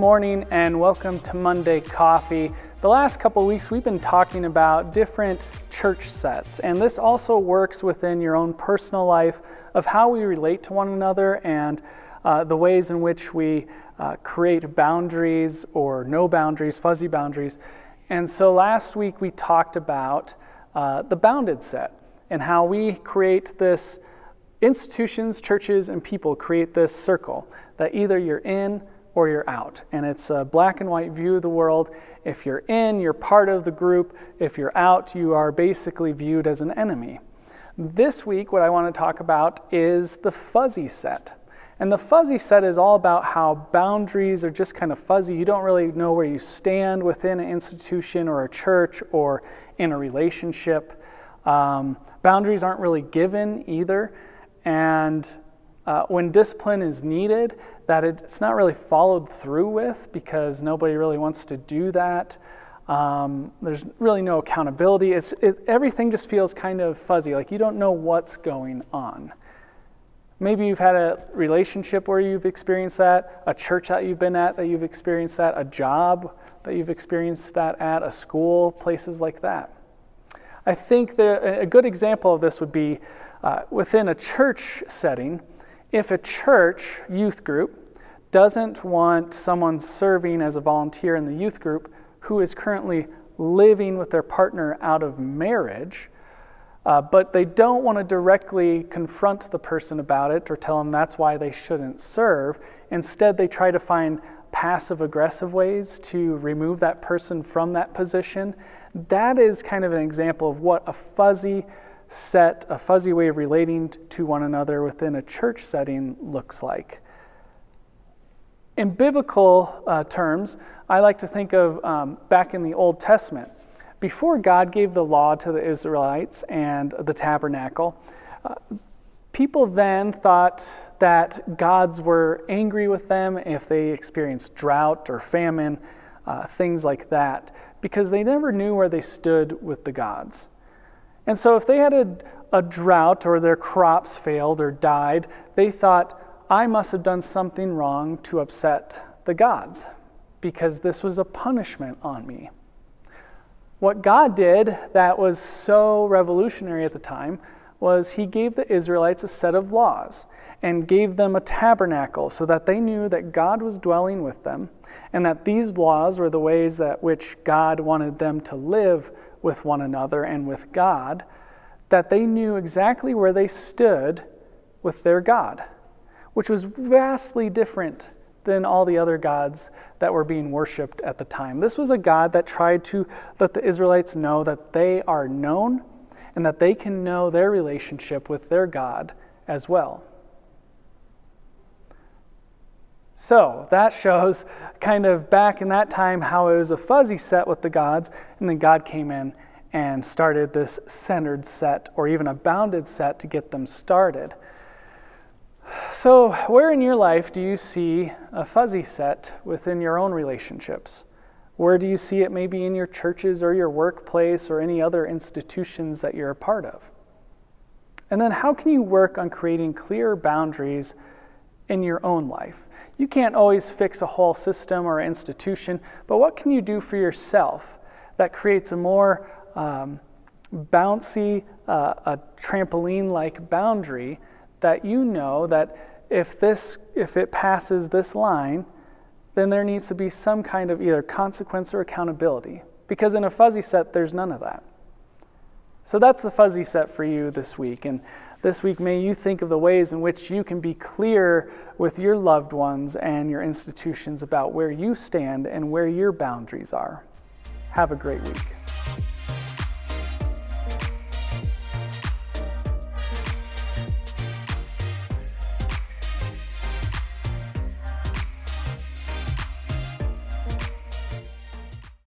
Morning and welcome to Monday Coffee. The last couple weeks we've been talking about different church sets, and this also works within your own personal life of how we relate to one another and uh, the ways in which we uh, create boundaries or no boundaries, fuzzy boundaries. And so last week we talked about uh, the bounded set and how we create this institutions, churches, and people create this circle that either you're in or you're out. And it's a black and white view of the world. If you're in, you're part of the group. If you're out, you are basically viewed as an enemy. This week, what I want to talk about is the fuzzy set. And the fuzzy set is all about how boundaries are just kind of fuzzy. You don't really know where you stand within an institution or a church or in a relationship. Um, boundaries aren't really given either. And uh, when discipline is needed, that it's not really followed through with because nobody really wants to do that. Um, there's really no accountability. It's, it, everything just feels kind of fuzzy, like you don't know what's going on. Maybe you've had a relationship where you've experienced that, a church that you've been at that you've experienced that, a job that you've experienced that at, a school, places like that. I think a good example of this would be uh, within a church setting. If a church youth group doesn't want someone serving as a volunteer in the youth group who is currently living with their partner out of marriage, uh, but they don't want to directly confront the person about it or tell them that's why they shouldn't serve. Instead, they try to find passive aggressive ways to remove that person from that position. That is kind of an example of what a fuzzy set, a fuzzy way of relating to one another within a church setting looks like. In biblical uh, terms, I like to think of um, back in the Old Testament. Before God gave the law to the Israelites and the tabernacle, uh, people then thought that gods were angry with them if they experienced drought or famine, uh, things like that, because they never knew where they stood with the gods. And so if they had a, a drought or their crops failed or died, they thought, I must have done something wrong to upset the gods because this was a punishment on me. What God did that was so revolutionary at the time was He gave the Israelites a set of laws and gave them a tabernacle so that they knew that God was dwelling with them and that these laws were the ways that which God wanted them to live with one another and with God, that they knew exactly where they stood with their God, which was vastly different than all the other gods that were being worshiped at the time. This was a God that tried to let the Israelites know that they are known and that they can know their relationship with their God as well. So that shows kind of back in that time how it was a fuzzy set with the gods, and then God came in and started this centered set or even a bounded set to get them started. So, where in your life do you see a fuzzy set within your own relationships? Where do you see it maybe in your churches or your workplace or any other institutions that you're a part of? And then, how can you work on creating clear boundaries in your own life? You can't always fix a whole system or institution, but what can you do for yourself that creates a more um, bouncy, uh, a trampoline like boundary that you know that if this if it passes this line then there needs to be some kind of either consequence or accountability because in a fuzzy set there's none of that so that's the fuzzy set for you this week and this week, may you think of the ways in which you can be clear with your loved ones and your institutions about where you stand and where your boundaries are. Have a great week.